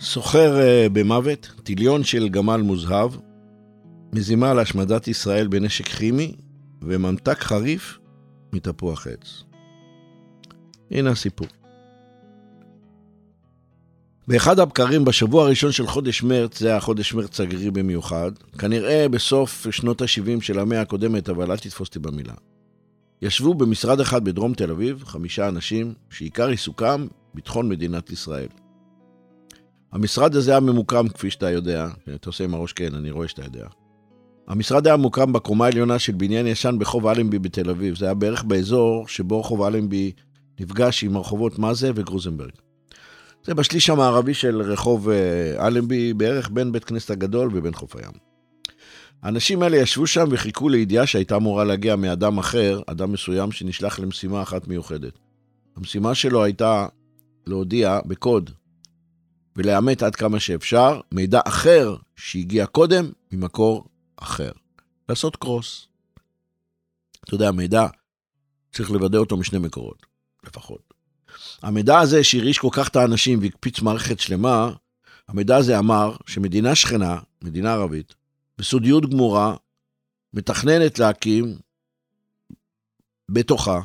סוחר uh, במוות, טיליון של גמל מוזהב, מזימה להשמדת ישראל בנשק כימי וממתק חריף מתפוח עץ. הנה הסיפור. באחד הבקרים בשבוע הראשון של חודש מרץ, זה היה חודש מרץ הגרי במיוחד, כנראה בסוף שנות ה-70 של המאה הקודמת, אבל אל תתפוס אותי במילה. ישבו במשרד אחד בדרום תל אביב חמישה אנשים שעיקר עיסוקם ביטחון מדינת ישראל. המשרד הזה היה ממוקם, כפי שאתה יודע, אתה עושה עם הראש כן, אני רואה שאתה יודע. המשרד היה מוקם בקומה העליונה של בניין ישן ברחוב אלנבי בתל אביב. זה היה בערך באזור שבו רחוב אלנבי נפגש עם הרחובות מאזה וגרוזנברג. זה בשליש המערבי של רחוב אה, אלנבי, בערך בין בית כנסת הגדול ובין חוף הים. האנשים האלה ישבו שם וחיכו לידיעה שהייתה אמורה להגיע מאדם אחר, אדם מסוים שנשלח למשימה אחת מיוחדת. המשימה שלו הייתה להודיע בקוד ולאמת עד כמה שאפשר מידע אחר שהגיע קודם ממקור אחר. לעשות קרוס. אתה יודע, מידע, צריך לוודא אותו משני מקורות, לפחות. המידע הזה שהרעיש כל כך את האנשים והקפיץ מערכת שלמה, המידע הזה אמר שמדינה שכנה, מדינה ערבית, בסודיות גמורה, מתכננת להקים בתוכה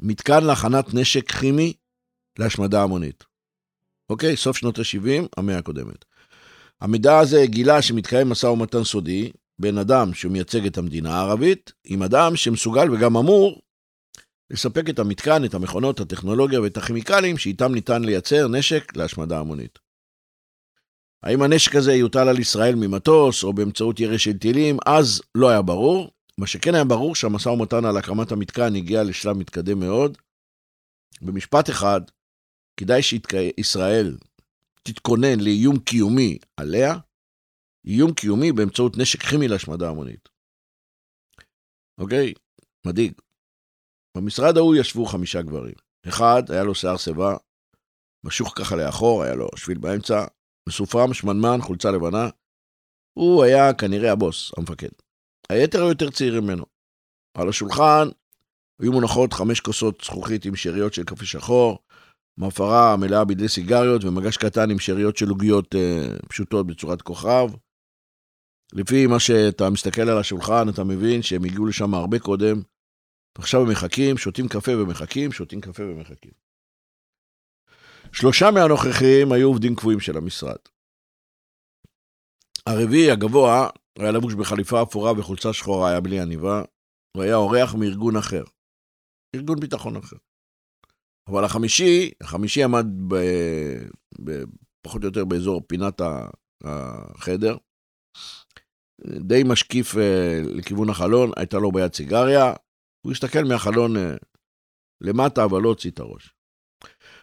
מתקן להכנת נשק כימי להשמדה המונית. אוקיי? סוף שנות ה-70, המאה הקודמת. המידע הזה גילה שמתקיים משא ומתן סודי בין אדם שמייצג את המדינה הערבית, עם אדם שמסוגל וגם אמור לספק את המתקן, את המכונות, הטכנולוגיה ואת הכימיקלים שאיתם ניתן לייצר נשק להשמדה המונית. האם הנשק הזה יוטל על ישראל ממטוס או באמצעות ירי של טילים, אז לא היה ברור. מה שכן היה ברור שהמשא ומתן על הקמת המתקן הגיע לשלב מתקדם מאוד. במשפט אחד, כדאי שישראל תתכונן לאיום קיומי עליה, איום קיומי באמצעות נשק כימי להשמדה המונית. אוקיי? מדאיג. במשרד ההוא ישבו חמישה גברים. אחד, היה לו שיער שיבה, משוך ככה לאחור, היה לו שביל באמצע, מסופרם, שמנמן, חולצה לבנה. הוא היה כנראה הבוס, המפקד. היתר היו יותר צעירים ממנו. על השולחן היו מונחות חמש כוסות זכוכית עם שאריות של קפה שחור, מעפרה מלאה בידי סיגריות ומגש קטן עם שאריות של עוגיות אה, פשוטות בצורת כוכב. לפי מה שאתה מסתכל על השולחן, אתה מבין שהם הגיעו לשם הרבה קודם, ועכשיו הם מחכים, שותים קפה ומחכים, שותים קפה ומחכים. שלושה מהנוכחים היו עובדים קבועים של המשרד. הרביעי, הגבוה, היה לבוש בחליפה אפורה וחולצה שחורה, היה בלי עניבה, הוא היה אורח מארגון אחר. ארגון ביטחון אחר. אבל החמישי, החמישי עמד ב, ב, פחות או יותר באזור פינת החדר, די משקיף אה, לכיוון החלון, הייתה לו ביד סיגריה, הוא הסתכל מהחלון אה, למטה, אבל לא הוציא את הראש.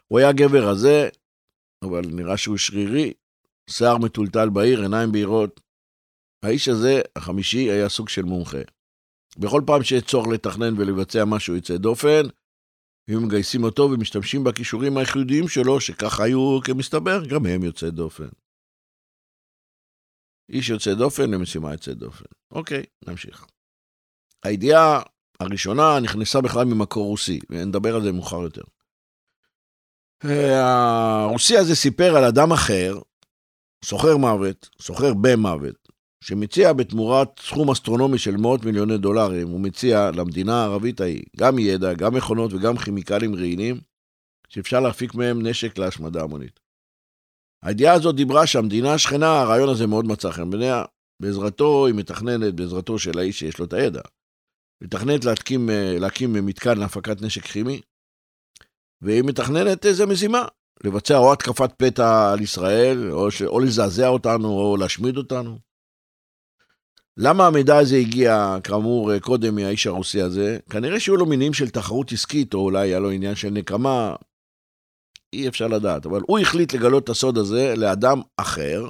הוא היה גבר רזה, אבל נראה שהוא שרירי, שיער מטולטל בעיר, עיניים בהירות. האיש הזה, החמישי, היה סוג של מומחה. בכל פעם שיש צורך לתכנן ולבצע משהו יוצא דופן, היו מגייסים אותו ומשתמשים בכישורים הייחודיים שלו, שככה היו, כמסתבר, גם הם יוצאי דופן. איש יוצא דופן למשימה יוצאת דופן. אוקיי, נמשיך. הידיעה הראשונה נכנסה בכלל ממקור רוסי, ונדבר על זה מאוחר יותר. הרוסי הזה סיפר על אדם אחר, סוחר מוות, סוחר במוות, שמציע בתמורת סכום אסטרונומי של מאות מיליוני דולרים, הוא מציע למדינה הערבית ההיא גם ידע, גם מכונות וגם כימיקלים רעילים, שאפשר להפיק מהם נשק להשמדה המונית. הידיעה הזאת דיברה שהמדינה השכנה, הרעיון הזה מאוד מצא חן בעיניה. בעזרתו היא מתכננת, בעזרתו של האיש שיש לו את הידע. מתכננת להקים, להקים מתקן להפקת נשק כימי, והיא מתכננת איזה מזימה, לבצע או התקפת פתע על ישראל, או, ש... או לזעזע אותנו, או להשמיד אותנו. למה המידע הזה הגיע, כאמור, קודם מהאיש הרוסי הזה? כנראה שהיו לו מינים של תחרות עסקית, או אולי היה לו עניין של נקמה, אי אפשר לדעת. אבל הוא החליט לגלות את הסוד הזה לאדם אחר,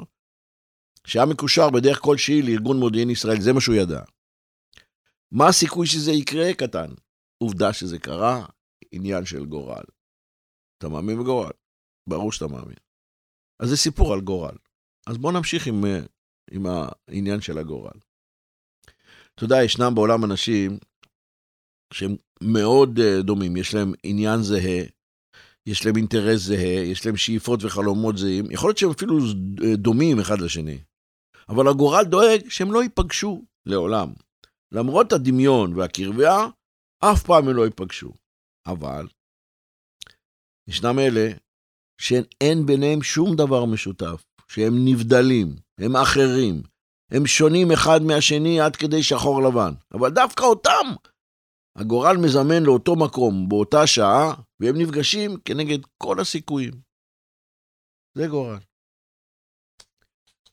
שהיה מקושר בדרך כלשהי לארגון מודיעין ישראל, זה מה שהוא ידע. מה הסיכוי שזה יקרה? קטן. עובדה שזה קרה, עניין של גורל. אתה מאמין בגורל? ברור שאתה מאמין. אז זה סיפור על גורל. אז בואו נמשיך עם, עם העניין של הגורל. אתה יודע, ישנם בעולם אנשים שהם מאוד אה, דומים, יש להם עניין זהה, יש להם אינטרס זהה, יש להם שאיפות וחלומות זהים, יכול להיות שהם אפילו אה, דומים אחד לשני. אבל הגורל דואג שהם לא ייפגשו לעולם. למרות הדמיון והקרבה, אף פעם הם לא ייפגשו. אבל ישנם אלה שאין ביניהם שום דבר משותף, שהם נבדלים, הם אחרים, הם שונים אחד מהשני עד כדי שחור לבן. אבל דווקא אותם הגורל מזמן לאותו מקום, באותה שעה, והם נפגשים כנגד כל הסיכויים. זה גורל.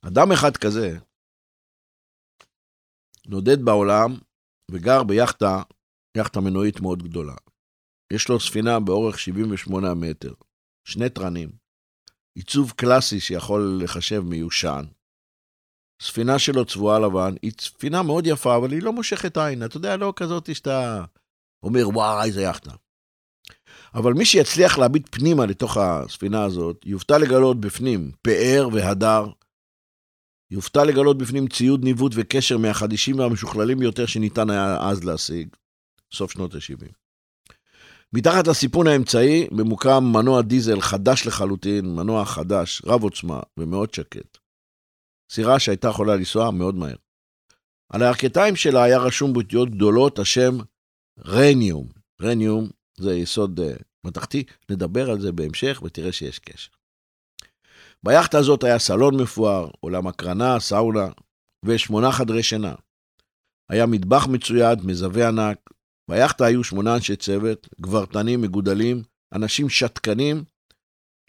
אדם אחד כזה נודד בעולם וגר ביאכטה, יאכטה מנועית מאוד גדולה. יש לו ספינה באורך 78 מטר, שני תרנים, עיצוב קלאסי שיכול לחשב מיושן. ספינה שלו צבועה לבן, היא ספינה מאוד יפה, אבל היא לא מושכת עין. אתה יודע, לא כזאת שאתה אומר, וואי, איזה יאכטה. אבל מי שיצליח להביט פנימה לתוך הספינה הזאת, יופתע לגלות בפנים פאר והדר. יופתע לגלות בפנים ציוד ניווט וקשר מהחדישים והמשוכללים ביותר שניתן היה אז להשיג. סוף שנות ה-70. מתחת לסיפון האמצעי ממוקם מנוע דיזל חדש לחלוטין, מנוע חדש, רב עוצמה ומאוד שקט. סירה שהייתה יכולה לנסוע מאוד מהר. על הירכתיים שלה היה רשום באותיות גדולות השם רניום. רניום זה יסוד uh, מתכתי, נדבר על זה בהמשך ותראה שיש קשר. ביאכטה הזאת היה סלון מפואר, עולם הקרנה, סאונה ושמונה חדרי שינה. היה מטבח מצויד, מזווה ענק, ביאכטה היו שמונה אנשי צוות, גברתנים, מגודלים, אנשים שתקנים,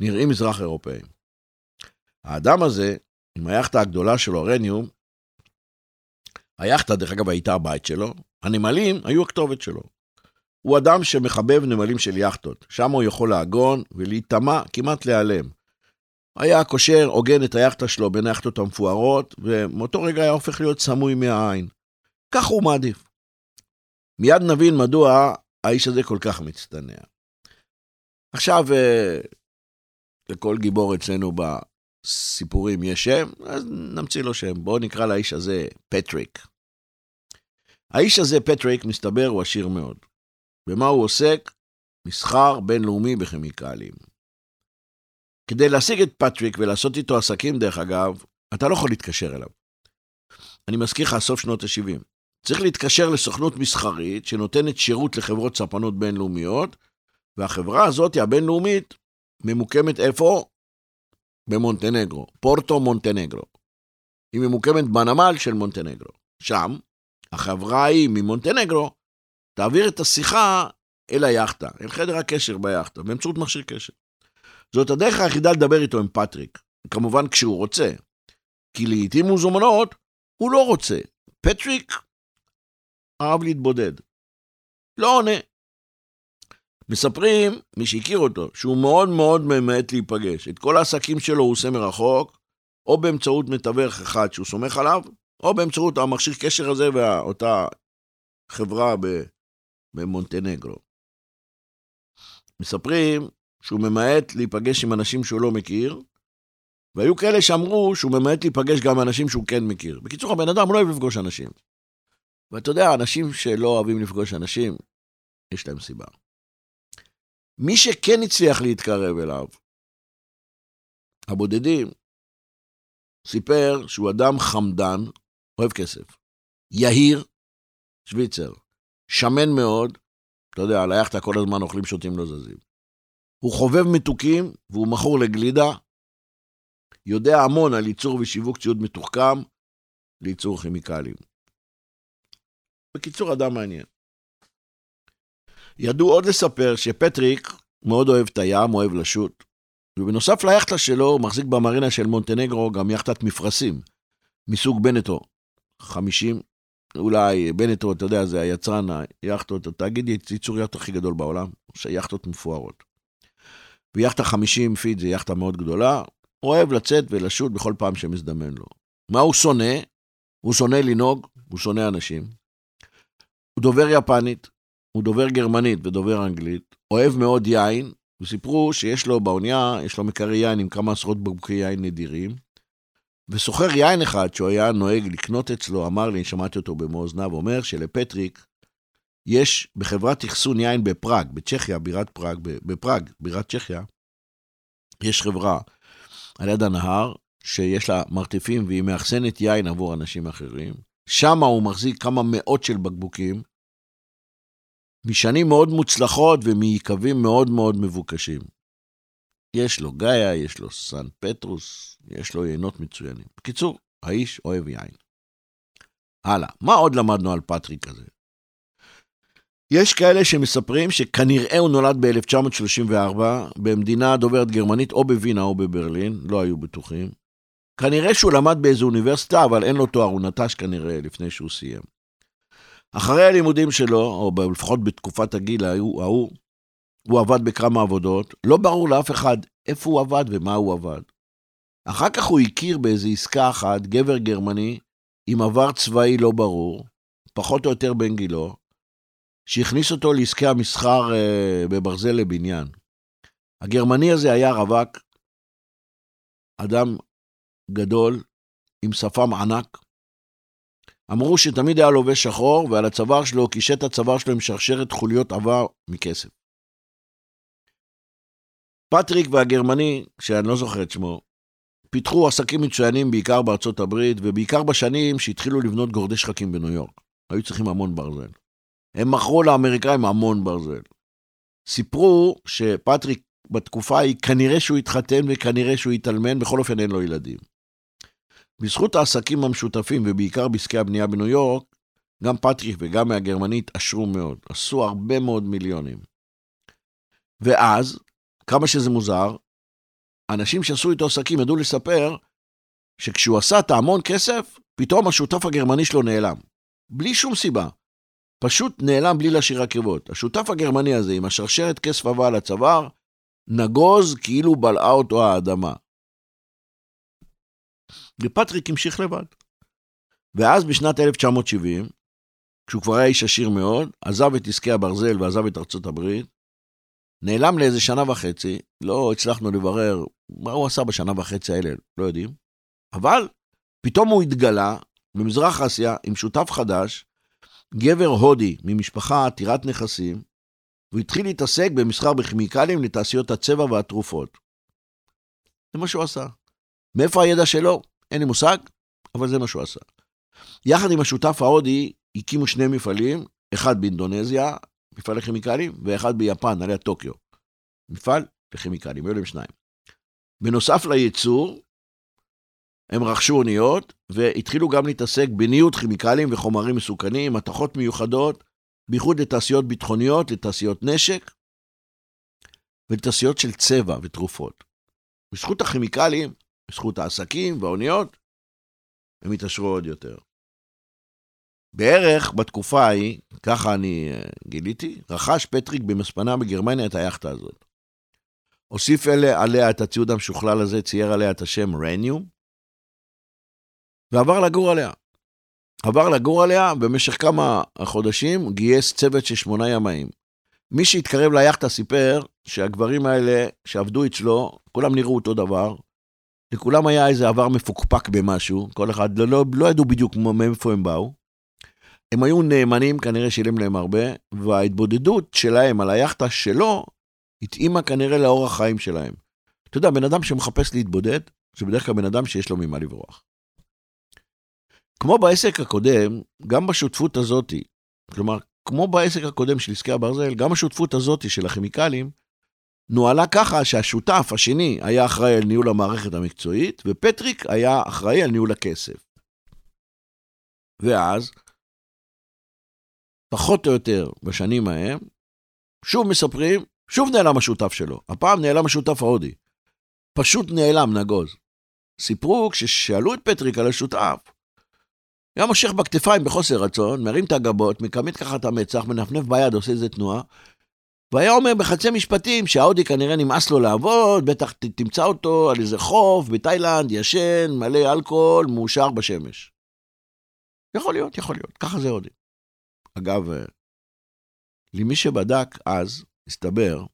נראים מזרח אירופאים. האדם הזה, עם היאכטה הגדולה שלו, רניום, היאכטה, דרך אגב, הייתה הבית שלו, הנמלים היו הכתובת שלו. הוא אדם שמחבב נמלים של יאכטות, שם הוא יכול לעגון ולהיטמע, כמעט להיעלם. היה קושר, עוגן את היאכטה שלו בין היאכטות המפוארות, ומאותו רגע היה הופך להיות סמוי מהעין. כך הוא מעדיף. מיד נבין מדוע האיש הזה כל כך מצטנע. עכשיו, אה, לכל גיבור אצלנו בסיפורים יש שם, אז נמציא לו שם. בואו נקרא לאיש הזה פטריק. האיש הזה, פטריק, מסתבר, הוא עשיר מאוד. במה הוא עוסק? מסחר בינלאומי בכימיקלים. כדי להשיג את פטריק ולעשות איתו עסקים, דרך אגב, אתה לא יכול להתקשר אליו. אני מזכיר לך, סוף שנות ה-70. צריך להתקשר לסוכנות מסחרית שנותנת שירות לחברות ספנות בינלאומיות, והחברה הזאת, הבינלאומית, ממוקמת איפה? במונטנגרו, פורטו מונטנגרו. היא ממוקמת בנמל של מונטנגרו. שם, החברה ההיא ממונטנגרו תעביר את השיחה אל היאכטה, אל חדר הקשר ביאכטה, באמצעות מכשיר קשר. זאת הדרך היחידה לדבר איתו עם פטריק, כמובן כשהוא רוצה. כי לעיתים מזומנות הוא לא רוצה. פטריק אהב להתבודד. לא עונה. מספרים, מי שהכיר אותו, שהוא מאוד מאוד ממעט להיפגש. את כל העסקים שלו הוא עושה מרחוק, או באמצעות מתווך אחד שהוא סומך עליו, או באמצעות המכשיר קשר הזה ואותה חברה במונטנגרו. מספרים שהוא ממעט להיפגש עם אנשים שהוא לא מכיר, והיו כאלה שאמרו שהוא ממעט להיפגש גם עם אנשים שהוא כן מכיר. בקיצור, הבן אדם לא אוהב לפגוש אנשים. ואתה יודע, אנשים שלא אוהבים לפגוש אנשים, יש להם סיבה. מי שכן הצליח להתקרב אליו, הבודדים, סיפר שהוא אדם חמדן, אוהב כסף, יהיר, שוויצר, שמן מאוד, אתה יודע, על היאכטה כל הזמן אוכלים, שותים, לא זזים. הוא חובב מתוקים, והוא מכור לגלידה, יודע המון על ייצור ושיווק ציוד מתוחכם לייצור כימיקלים. בקיצור, אדם מעניין. ידעו עוד לספר שפטריק מאוד אוהב את הים, אוהב לשוט, ובנוסף ליאכטה שלו, הוא מחזיק במרינה של מונטנגרו גם יאכטת מפרשים, מסוג בנטו. 50, אולי בנטו, אתה יודע, זה היצרן היאכטות, תאגיד ייצור יאכטה הכי גדול בעולם, עושה יאכטות מפוארות. ויאכטה 50 פיט זה יאכטה מאוד גדולה, הוא אוהב לצאת ולשוט בכל פעם שמזדמן לו. מה הוא שונא? הוא שונא לנהוג, הוא שונא אנשים. הוא דובר יפנית, הוא דובר גרמנית ודובר אנגלית, אוהב מאוד יין, וסיפרו שיש לו באונייה, יש לו מקרר יין עם כמה עשרות בקבוקי יין נדירים, וסוחר יין אחד שהוא היה נוהג לקנות אצלו, אמר לי, שמעתי אותו במו אוזניו, אומר שלפטריק יש בחברת אחסון יין בפראג, בצ'כיה, בירת פראג, בפראג, בירת צ'כיה, יש חברה על יד הנהר, שיש לה מרתפים והיא מאחסנת יין עבור אנשים אחרים. שם הוא מחזיק כמה מאות של בקבוקים, משנים מאוד מוצלחות ומיקבים מאוד מאוד מבוקשים. יש לו גאיה, יש לו סן פטרוס, יש לו יינות מצוינים. בקיצור, האיש אוהב יין. הלאה, מה עוד למדנו על פטריק הזה? יש כאלה שמספרים שכנראה הוא נולד ב-1934 במדינה דוברת גרמנית, או בווינה או בברלין, לא היו בטוחים. כנראה שהוא למד באיזו אוניברסיטה, אבל אין לו תואר, הוא נטש כנראה לפני שהוא סיים. אחרי הלימודים שלו, או לפחות בתקופת הגיל ההוא, הוא עבד בכמה עבודות, לא ברור לאף אחד איפה הוא עבד ומה הוא עבד. אחר כך הוא הכיר באיזו עסקה אחת גבר גרמני עם עבר צבאי לא ברור, פחות או יותר בן גילו, שהכניס אותו לעסקי המסחר אה, בברזל לבניין. הגרמני הזה היה רווק, אדם גדול, עם שפם ענק. אמרו שתמיד היה לובש שחור, ועל הצוואר שלו, קישט הצוואר שלו עם שרשרת חוליות עבר מכסף. פטריק והגרמני, שאני לא זוכר את שמו, פיתחו עסקים מצוינים בעיקר בארצות הברית, ובעיקר בשנים שהתחילו לבנות גורדי שחקים בניו יורק. היו צריכים המון ברזל. הם מכרו לאמריקאים המון ברזל. סיפרו שפטריק בתקופה ההיא, כנראה שהוא התחתן וכנראה שהוא התאלמן, בכל אופן אין לו ילדים. בזכות העסקים המשותפים, ובעיקר בעסקי הבנייה בניו יורק, גם פטריק וגם הגרמני התעשרו מאוד, עשו הרבה מאוד מיליונים. ואז, כמה שזה מוזר, אנשים שעשו איתו עסקים ידעו לספר שכשהוא עשה את ההמון כסף, פתאום השותף הגרמני שלו נעלם. בלי שום סיבה. פשוט נעלם בלי להשאיר עקבות. השותף הגרמני הזה, עם השרשרת כסף עבה על הצוואר, נגוז כאילו בלעה אותו האדמה. ופטריק המשיך לבד. ואז בשנת 1970, כשהוא כבר היה איש עשיר מאוד, עזב את עסקי הברזל ועזב את ארצות הברית, נעלם לאיזה שנה וחצי, לא הצלחנו לברר מה הוא עשה בשנה וחצי האלה, לא יודעים, אבל פתאום הוא התגלה במזרח אסיה עם שותף חדש, גבר הודי ממשפחה עתירת נכסים, והוא התחיל להתעסק במסחר בכימיקלים לתעשיות הצבע והתרופות. זה מה שהוא עשה. מאיפה הידע שלו? אין לי מושג, אבל זה מה שהוא עשה. יחד עם השותף ההודי הקימו שני מפעלים, אחד באינדונזיה, מפעל לכימיקלים, ואחד ביפן, עליה טוקיו. מפעל לכימיקלים, היו להם שניים. בנוסף לייצור, הם רכשו אוניות, והתחילו גם להתעסק בניוד כימיקלים וחומרים מסוכנים, מתכות מיוחדות, בייחוד לתעשיות ביטחוניות, לתעשיות נשק, ולתעשיות של צבע ותרופות. בזכות הכימיקלים, בזכות העסקים והאוניות, הם התעשרו עוד יותר. בערך בתקופה ההיא, ככה אני אה, גיליתי, רכש פטריק במספנה בגרמניה את היאכטה הזאת. הוסיף אלה, עליה את הציוד המשוכלל הזה, צייר עליה את השם רניום, ועבר לגור עליה. עבר לגור עליה, במשך כמה חודשים גייס צוות של שמונה ימאים. מי שהתקרב ליאכטה סיפר שהגברים האלה שעבדו אצלו, כולם נראו אותו דבר, לכולם היה איזה עבר מפוקפק במשהו, כל אחד, לא, לא, לא ידעו בדיוק מאיפה הם באו. הם היו נאמנים, כנראה שילם להם הרבה, וההתבודדות שלהם על היאכטה שלו, התאימה כנראה לאורח חיים שלהם. אתה יודע, בן אדם שמחפש להתבודד, זה בדרך כלל בן אדם שיש לו ממה לברוח. כמו בעסק הקודם, גם בשותפות הזאתי, כלומר, כמו בעסק הקודם של עסקי הברזל, גם השותפות הזאתי של הכימיקלים, נוהלה ככה שהשותף השני היה אחראי על ניהול המערכת המקצועית, ופטריק היה אחראי על ניהול הכסף. ואז, פחות או יותר בשנים ההם, שוב מספרים, שוב נעלם השותף שלו. הפעם נעלם השותף ההודי. פשוט נעלם, נגוז. סיפרו, כששאלו את פטריק על השותף, היה מושך בכתפיים בחוסר רצון, מרים את הגבות, מקמט ככה את המצח, מנפנף ביד, עושה איזה תנועה, והיה אומר בחצי משפטים שההודי כנראה נמאס לו לעבוד, בטח תמצא אותו על איזה חוף בתאילנד, ישן, מלא אלכוהול, מאושר בשמש. יכול להיות, יכול להיות, ככה זה הודי. אגב, אה, למי שבדק אז, הסתבר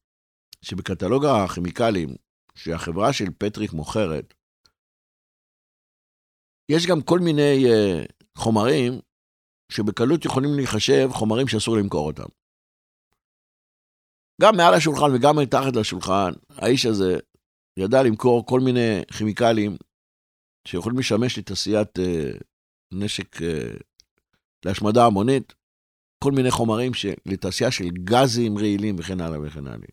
שבקטלוג הכימיקלים שהחברה של פטריק מוכרת, יש גם כל מיני uh, חומרים שבקלות יכולים להיחשב חומרים שאסור למכור אותם. גם מעל השולחן וגם מתחת לשולחן, האיש הזה ידע למכור כל מיני כימיקלים שיכולים לשמש לתעשיית uh, נשק uh, להשמדה המונית, כל מיני חומרים לתעשייה של גזים רעילים וכן הלאה וכן הלאה.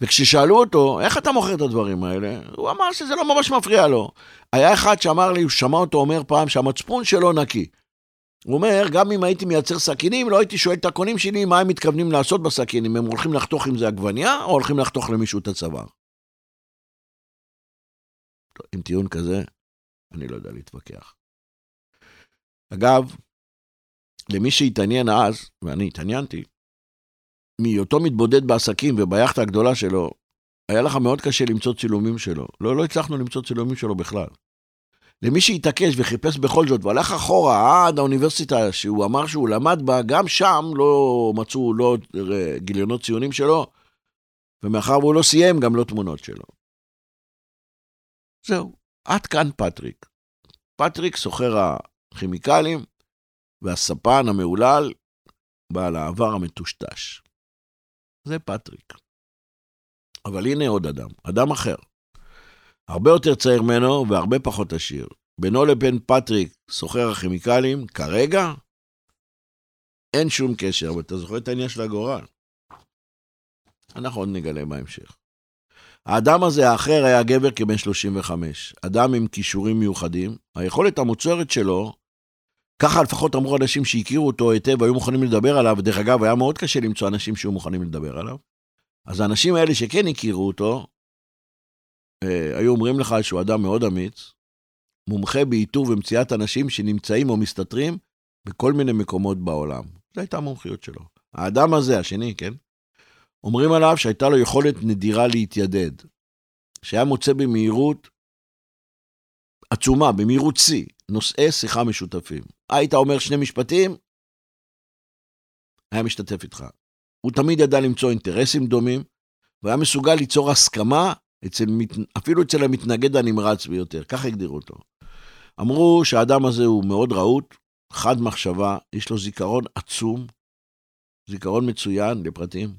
וכששאלו אותו, איך אתה מוכר את הדברים האלה? הוא אמר שזה לא ממש מפריע לו. היה אחד שאמר לי, הוא שמע אותו אומר פעם שהמצפון שלו נקי. הוא אומר, גם אם הייתי מייצר סכינים, לא הייתי שואל את הקונים שלי מה הם מתכוונים לעשות בסכינים. הם הולכים לחתוך עם זה עגבנייה, או הולכים לחתוך למישהו את הצוואר. עם טיעון כזה, אני לא יודע להתווכח. אגב, למי שהתעניין אז, ואני התעניינתי, מהיותו מתבודד בעסקים וביאכטה הגדולה שלו, היה לך מאוד קשה למצוא צילומים שלו. לא, לא הצלחנו למצוא צילומים שלו בכלל. למי שהתעקש וחיפש בכל זאת והלך אחורה עד האוניברסיטה שהוא אמר שהוא למד בה, גם שם לא מצאו לא גיליונות ציונים שלו, ומאחר והוא לא סיים, גם לא תמונות שלו. זהו, עד כאן פטריק. פטריק סוחר הכימיקלים והספן המהולל בעל העבר המטושטש. זה פטריק. אבל הנה עוד אדם, אדם אחר. הרבה יותר צעיר ממנו והרבה פחות עשיר. בינו לבין פטריק, סוחר הכימיקלים, כרגע אין שום קשר, אבל אתה זוכר את העניין של הגורל. אנחנו עוד נגלה בהמשך. האדם הזה האחר היה גבר כבן 35, אדם עם כישורים מיוחדים. היכולת המוצרת שלו, ככה לפחות אמרו אנשים שהכירו אותו היטב, היו מוכנים לדבר עליו, ודרך אגב, היה מאוד קשה למצוא אנשים שהיו מוכנים לדבר עליו. אז האנשים האלה שכן הכירו אותו, היו אומרים לך שהוא אדם מאוד אמיץ, מומחה באיתור ומציאת אנשים שנמצאים או מסתתרים בכל מיני מקומות בעולם. זו הייתה המומחיות שלו. האדם הזה, השני, כן? אומרים עליו שהייתה לו יכולת נדירה להתיידד, שהיה מוצא במהירות עצומה, במהירות שיא, נושאי שיחה משותפים. היית אומר שני משפטים, היה משתתף איתך. הוא תמיד ידע למצוא אינטרסים דומים, והיה מסוגל ליצור הסכמה אצל, אפילו אצל המתנגד הנמרץ ביותר, ככה הגדירו אותו. אמרו שהאדם הזה הוא מאוד רהוט, חד מחשבה, יש לו זיכרון עצום, זיכרון מצוין לפרטים.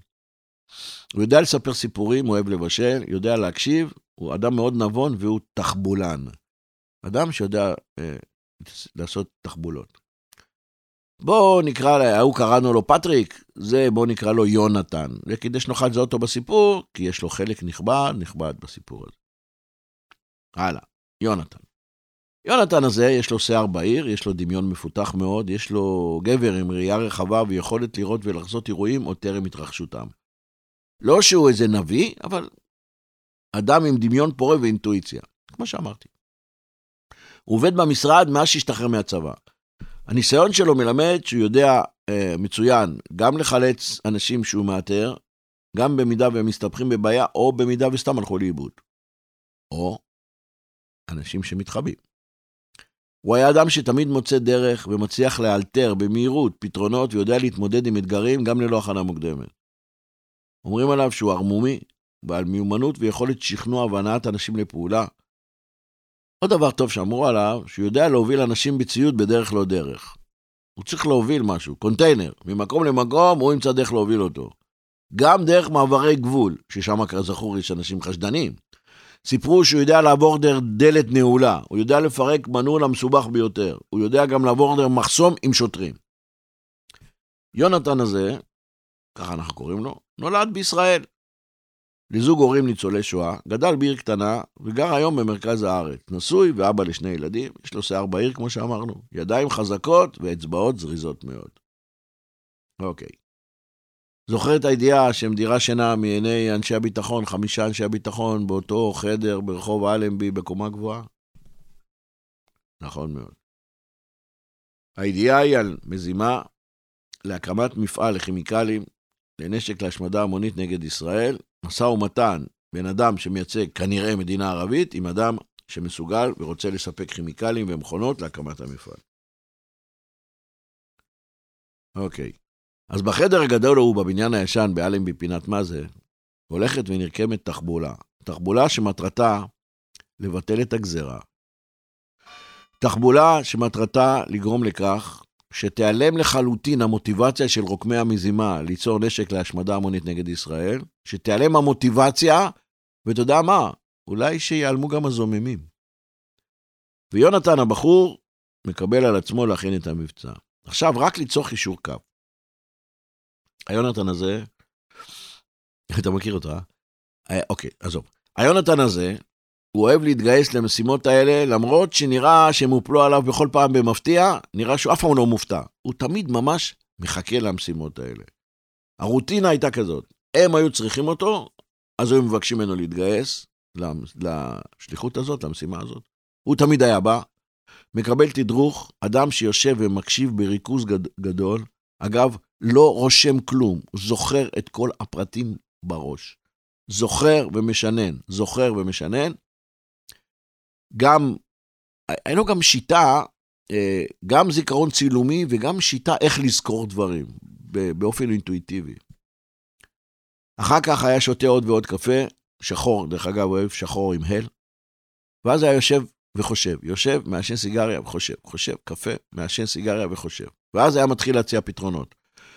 הוא יודע לספר סיפורים, הוא אוהב לבשל, יודע להקשיב, הוא אדם מאוד נבון והוא תחבולן. אדם שיודע אה, לעשות תחבולות. בואו נקרא, ההוא קראנו לו פטריק, זה בואו נקרא לו יונתן. וכדי שנוכל לזהות אותו בסיפור, כי יש לו חלק נכבד, נכבד בסיפור הזה. הלאה, יונתן. יונתן הזה, יש לו שיער בהיר, יש לו דמיון מפותח מאוד, יש לו גבר עם ראייה רחבה ויכולת לראות ולחזות אירועים עוד טרם התרחשותם. לא שהוא איזה נביא, אבל אדם עם דמיון פורה ואינטואיציה, כמו שאמרתי. הוא עובד במשרד מאז שהשתחרר מהצבא. הניסיון שלו מלמד שהוא יודע אה, מצוין גם לחלץ אנשים שהוא מאתר, גם במידה והם מסתבכים בבעיה, או במידה וסתם הלכו לאיבוד. או אנשים שמתחבאים. הוא היה אדם שתמיד מוצא דרך ומצליח לאלתר במהירות פתרונות ויודע להתמודד עם אתגרים גם ללא הכנה מוקדמת. אומרים עליו שהוא ערמומי, בעל מיומנות ויכולת שכנוע והנעת אנשים לפעולה, עוד דבר טוב שאמרו עליו, שהוא יודע להוביל אנשים בציוד בדרך לא דרך. הוא צריך להוביל משהו, קונטיינר, ממקום למקום הוא ימצא דרך להוביל אותו. גם דרך מעברי גבול, ששם כזכור יש אנשים חשדנים. סיפרו שהוא יודע לעבור דרך דלת נעולה, הוא יודע לפרק מנעול המסובך ביותר, הוא יודע גם לעבור דרך מחסום עם שוטרים. יונתן הזה, ככה אנחנו קוראים לו, נולד בישראל. לזוג הורים ניצולי שואה, גדל בעיר קטנה וגר היום במרכז הארץ. נשוי ואבא לשני ילדים, יש לו שיער בהיר כמו שאמרנו, ידיים חזקות ואצבעות זריזות מאוד. אוקיי. זוכר את הידיעה שמדירה שינה מעיני אנשי הביטחון, חמישה אנשי הביטחון באותו חדר ברחוב אלנבי בקומה גבוהה? נכון מאוד. הידיעה היא על מזימה להקמת מפעל לכימיקלים לנשק להשמדה המונית נגד ישראל, משא ומתן בין אדם שמייצג כנראה מדינה ערבית עם אדם שמסוגל ורוצה לספק כימיקלים ומכונות להקמת המפעל. אוקיי, אז בחדר הגדול ההוא בבניין הישן באלנבי פינת מאזה, הולכת ונרקמת תחבולה. תחבולה שמטרתה לבטל את הגזרה. תחבולה שמטרתה לגרום לכך שתיעלם לחלוטין המוטיבציה של רוקמי המזימה ליצור נשק להשמדה המונית נגד ישראל, שתיעלם המוטיבציה, ואתה יודע מה? אולי שיעלמו גם הזוממים. ויונתן הבחור מקבל על עצמו להכין את המבצע. עכשיו, רק ליצור חישור קו. היונתן הזה, אתה מכיר אותה? אה, אוקיי, עזוב. היונתן הזה, הוא אוהב להתגייס למשימות האלה, למרות שנראה שהם הופלו עליו בכל פעם במפתיע, נראה שהוא אף פעם לא מופתע. הוא תמיד ממש מחכה למשימות האלה. הרוטינה הייתה כזאת, הם היו צריכים אותו, אז היו מבקשים ממנו להתגייס לשליחות הזאת, למשימה הזאת. הוא תמיד היה בא, מקבל תדרוך, אדם שיושב ומקשיב בריכוז גד, גדול, אגב, לא רושם כלום, הוא זוכר את כל הפרטים בראש. זוכר ומשנן, זוכר ומשנן, גם, אין לו גם שיטה, אה, גם זיכרון צילומי וגם שיטה איך לזכור דברים, באופן אינטואיטיבי. אחר כך היה שותה עוד ועוד קפה, שחור, דרך אגב, הוא אוהב שחור עם הל, ואז היה יושב וחושב, יושב, מעשן סיגריה וחושב, חושב, קפה, מעשן סיגריה וחושב. ואז היה מתחיל להציע פתרונות.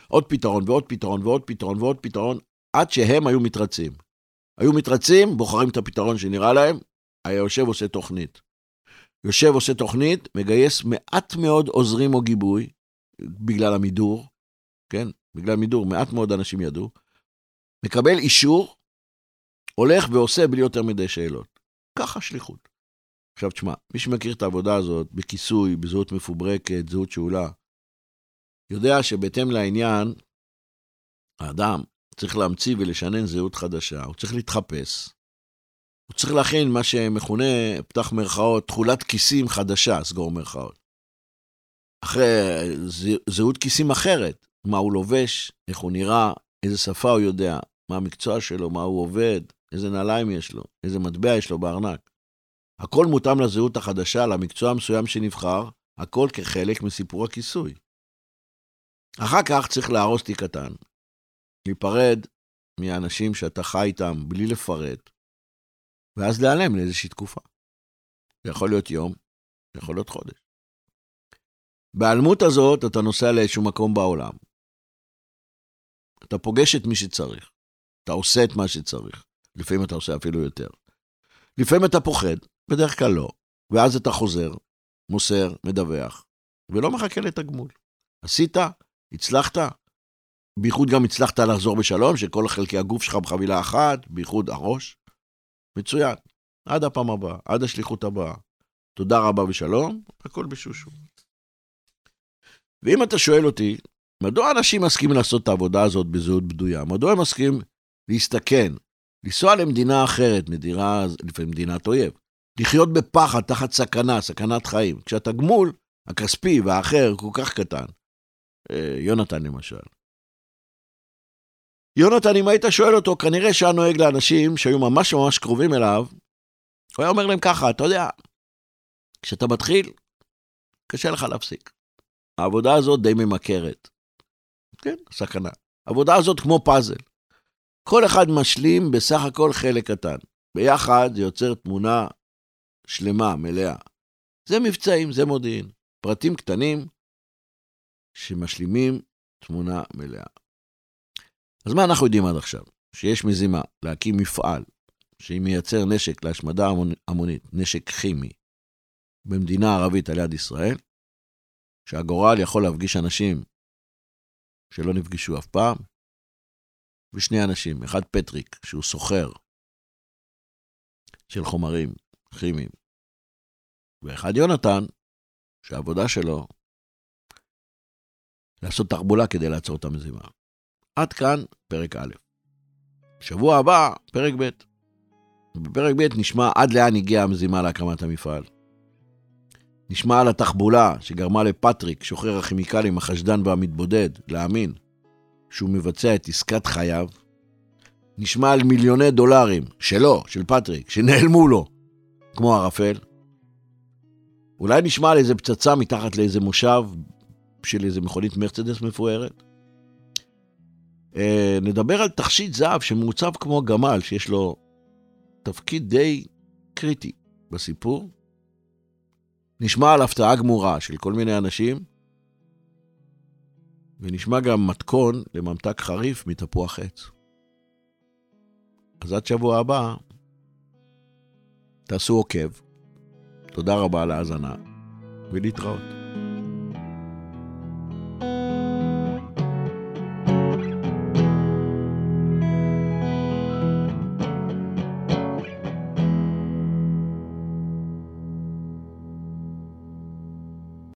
עוד פתרון ועוד פתרון ועוד פתרון ועוד פתרון, עד שהם היו מתרצים. היו מתרצים, בוחרים את הפתרון שנראה להם, היה יושב עושה תוכנית. יושב עושה תוכנית, מגייס מעט מאוד עוזרים או גיבוי, בגלל המידור, כן? בגלל מידור, מעט מאוד אנשים ידעו. מקבל אישור, הולך ועושה בלי יותר מדי שאלות. ככה שליחות. עכשיו תשמע, מי שמכיר את העבודה הזאת בכיסוי, בזהות מפוברקת, זהות שאולה, יודע שבהתאם לעניין, האדם צריך להמציא ולשנן זהות חדשה, הוא צריך להתחפש, הוא צריך להכין מה שמכונה, פתח מירכאות, תכולת כיסים חדשה, סגור מירכאות. אחרי זהות כיסים אחרת, מה הוא לובש, איך הוא נראה, איזה שפה הוא יודע, מה המקצוע שלו, מה הוא עובד, איזה נעליים יש לו, איזה מטבע יש לו בארנק. הכל מותאם לזהות החדשה, למקצוע המסוים שנבחר, הכל כחלק מסיפור הכיסוי. אחר כך צריך להרוס תיק קטן, להיפרד מהאנשים שאתה חי איתם בלי לפרט, ואז להיעלם לאיזושהי תקופה. זה יכול להיות יום, זה יכול להיות חודש. בהיעלמות הזאת אתה נוסע לאיזשהו מקום בעולם. אתה פוגש את מי שצריך, אתה עושה את מה שצריך. לפעמים אתה עושה אפילו יותר. לפעמים אתה פוחד, בדרך כלל לא, ואז אתה חוזר, מוסר, מדווח, ולא מחכה לתגמול. עשית, הצלחת, בייחוד גם הצלחת לחזור בשלום, שכל חלקי הגוף שלך בחבילה אחת, בייחוד הראש, מצוין. עד הפעם הבאה, עד השליחות הבאה. תודה רבה ושלום, הכל בשושו. ואם אתה שואל אותי, מדוע אנשים מסכימים לעשות את העבודה הזאת בזהות בדויה? מדוע הם מסכימים להסתכן, לנסוע למדינה אחרת, מדינה, לפעמים מדינת אויב, לחיות בפחד, תחת סכנה, סכנת חיים, כשהתגמול הכספי והאחר כל כך קטן. אה, יונתן למשל, יונתן, אם היית שואל אותו, כנראה שהיה נוהג לאנשים שהיו ממש ממש קרובים אליו, הוא היה אומר להם ככה, אתה יודע, כשאתה מתחיל, קשה לך להפסיק. העבודה הזאת די ממכרת. כן, סכנה. העבודה הזאת כמו פאזל. כל אחד משלים בסך הכל חלק קטן. ביחד זה יוצר תמונה שלמה, מלאה. זה מבצעים, זה מודיעין. פרטים קטנים שמשלימים תמונה מלאה. אז מה אנחנו יודעים עד עכשיו? שיש מזימה להקים מפעל שהיא מייצר נשק להשמדה המונית, נשק כימי, במדינה ערבית על יד ישראל, שהגורל יכול להפגיש אנשים שלא נפגשו אף פעם, ושני אנשים, אחד פטריק, שהוא סוחר של חומרים כימיים. ואחד יונתן, שהעבודה שלו לעשות תחבולה כדי לעצור את המזימה. עד כאן פרק א'. שבוע הבא, פרק ב'. בפרק ב' נשמע עד לאן הגיעה המזימה להקמת המפעל. נשמע על התחבולה שגרמה לפטריק, שוחרר הכימיקלים, החשדן והמתבודד, להאמין שהוא מבצע את עסקת חייו. נשמע על מיליוני דולרים, שלו, של פטריק, שנעלמו לו, כמו ערפל. אולי נשמע על איזה פצצה מתחת לאיזה מושב של איזה מכונית מרצדס מפוארת. אה, נדבר על תכשיט זהב שמעוצב כמו גמל, שיש לו תפקיד די קריטי בסיפור. נשמע על הפתעה גמורה של כל מיני אנשים, ונשמע גם מתכון לממתק חריף מתפוח עץ. אז עד שבוע הבא, תעשו עוקב. תודה רבה על ההאזנה, ולהתראות.